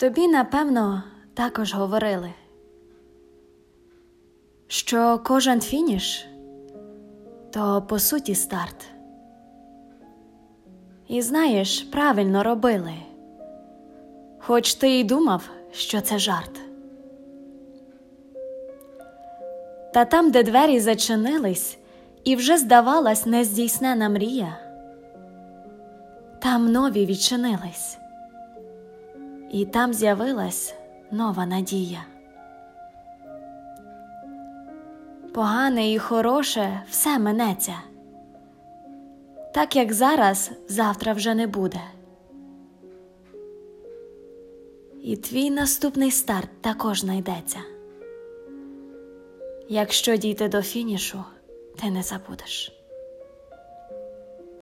Тобі, напевно, також говорили, що кожен фініш то по суті старт. І знаєш, правильно робили, хоч ти й думав, що це жарт. Та там, де двері зачинились, і вже здавалась нездійснена мрія, там нові відчинились, і там з'явилась нова надія. Погане і хороше все минеться, так як зараз завтра вже не буде. І твій наступний старт також знайдеться. Якщо дійти до фінішу, ти не забудеш.